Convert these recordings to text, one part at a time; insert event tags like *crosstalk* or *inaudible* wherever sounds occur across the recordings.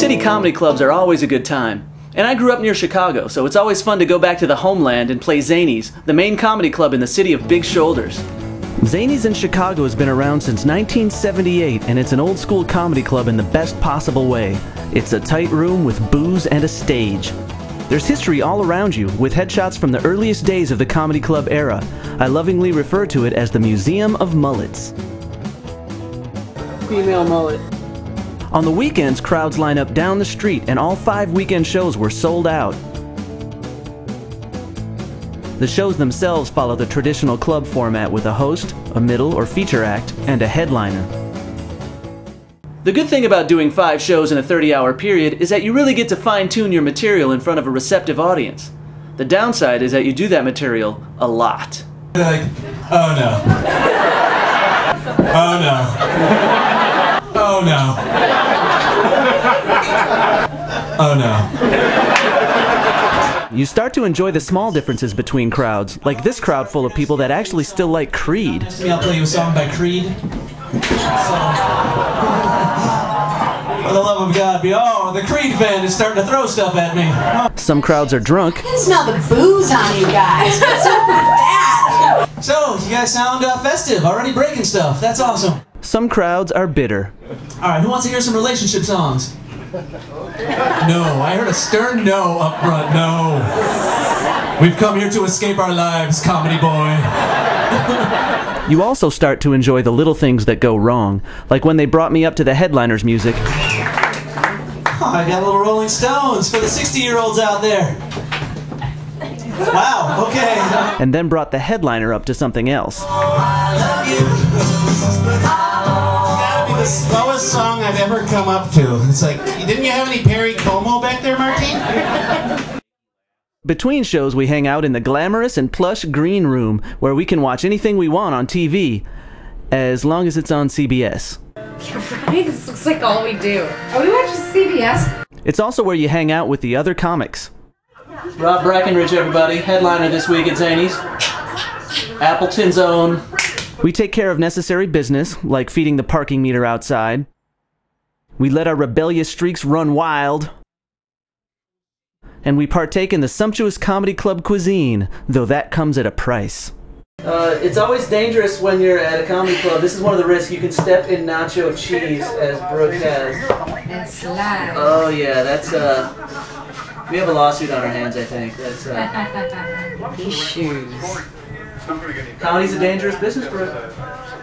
city comedy clubs are always a good time. And I grew up near Chicago, so it's always fun to go back to the homeland and play Zanies, the main comedy club in the city of big shoulders. Zanies in Chicago has been around since 1978, and it's an old school comedy club in the best possible way. It's a tight room with booze and a stage. There's history all around you, with headshots from the earliest days of the comedy club era. I lovingly refer to it as the Museum of Mullets. Female mullet. On the weekends, crowds line up down the street, and all five weekend shows were sold out. The shows themselves follow the traditional club format with a host, a middle or feature act, and a headliner. The good thing about doing five shows in a 30 hour period is that you really get to fine tune your material in front of a receptive audience. The downside is that you do that material a lot. Like, oh no. Oh no. Oh no. Oh no. You start to enjoy the small differences between crowds, like this crowd full of people that actually still like Creed. Me, I'll play you a song by Creed. *laughs* For the love of God, be oh, the Creed fan is starting to throw stuff at me. Oh. Some crowds are drunk, I can smell the booze on you guys. What's up with that? So, you guys sound uh, festive, already breaking stuff. That's awesome. Some crowds are bitter. All right, who wants to hear some relationship songs? No, I heard a stern no up front. No. We've come here to escape our lives, comedy boy. You also start to enjoy the little things that go wrong, like when they brought me up to the headliner's music, Oh, I got a little Rolling Stones for the 60 year olds out there. Wow, okay. and then brought the headliner up to something else. Oh, Gotta be the slowest song I've ever come up to. It's like, didn't you have any Perry Como back there, Martine? Between shows, we hang out in the glamorous and plush green room where we can watch anything we want on TV, as long as it's on CBS. Right? This looks like all we do. Are we watching CBS? It's also where you hang out with the other comics. Rob Brackenridge, everybody. Headliner this week at Zanies. Appleton's own. We take care of necessary business, like feeding the parking meter outside. We let our rebellious streaks run wild. And we partake in the sumptuous comedy club cuisine, though that comes at a price. Uh, it's always dangerous when you're at a comedy club. This is one of the risks. You can step in nacho cheese, as Brooke has. And slide. Oh yeah, that's uh. We have a lawsuit on our hands, I think. That's uh. *laughs* These shoes. Comedy's a dangerous business, Brooke.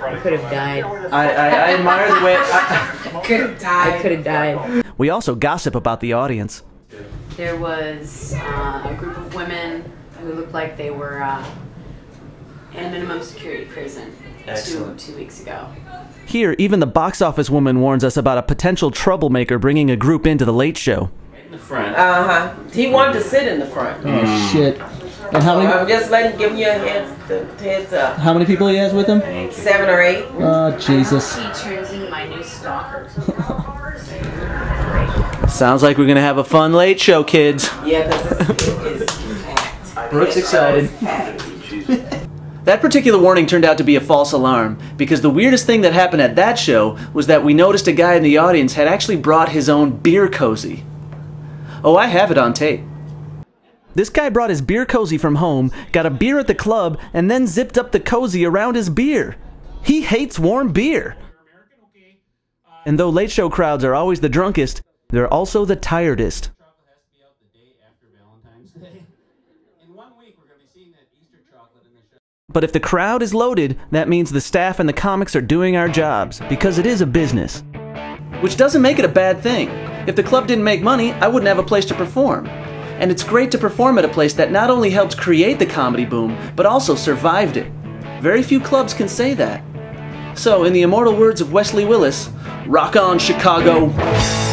I could have died. I, I, I admire the way. I, *laughs* Could have died. I could have died. We also gossip about the audience. There was uh, a group of women who looked like they were uh, in a minimum security prison two, two weeks ago. Here, even the box office woman warns us about a potential troublemaker bringing a group into the late show. in the front. Uh huh. He wanted to sit in the front. Oh shit. And how many I'm just letting give you a heads the heads up. how many people he has with him? Seven or eight. Oh Jesus. He turns into my new stalker. *laughs* Sounds like we're gonna have a fun late show, kids. Yeah, because it's, it is packed. Brooke's excited. That particular warning turned out to be a false alarm because the weirdest thing that happened at that show was that we noticed a guy in the audience had actually brought his own beer cozy. Oh, I have it on tape. This guy brought his beer cozy from home, got a beer at the club, and then zipped up the cozy around his beer. He hates warm beer. And though late show crowds are always the drunkest, they're also the tiredest. But if the crowd is loaded, that means the staff and the comics are doing our jobs, because it is a business. Which doesn't make it a bad thing. If the club didn't make money, I wouldn't have a place to perform. And it's great to perform at a place that not only helped create the comedy boom, but also survived it. Very few clubs can say that. So, in the immortal words of Wesley Willis, rock on, Chicago!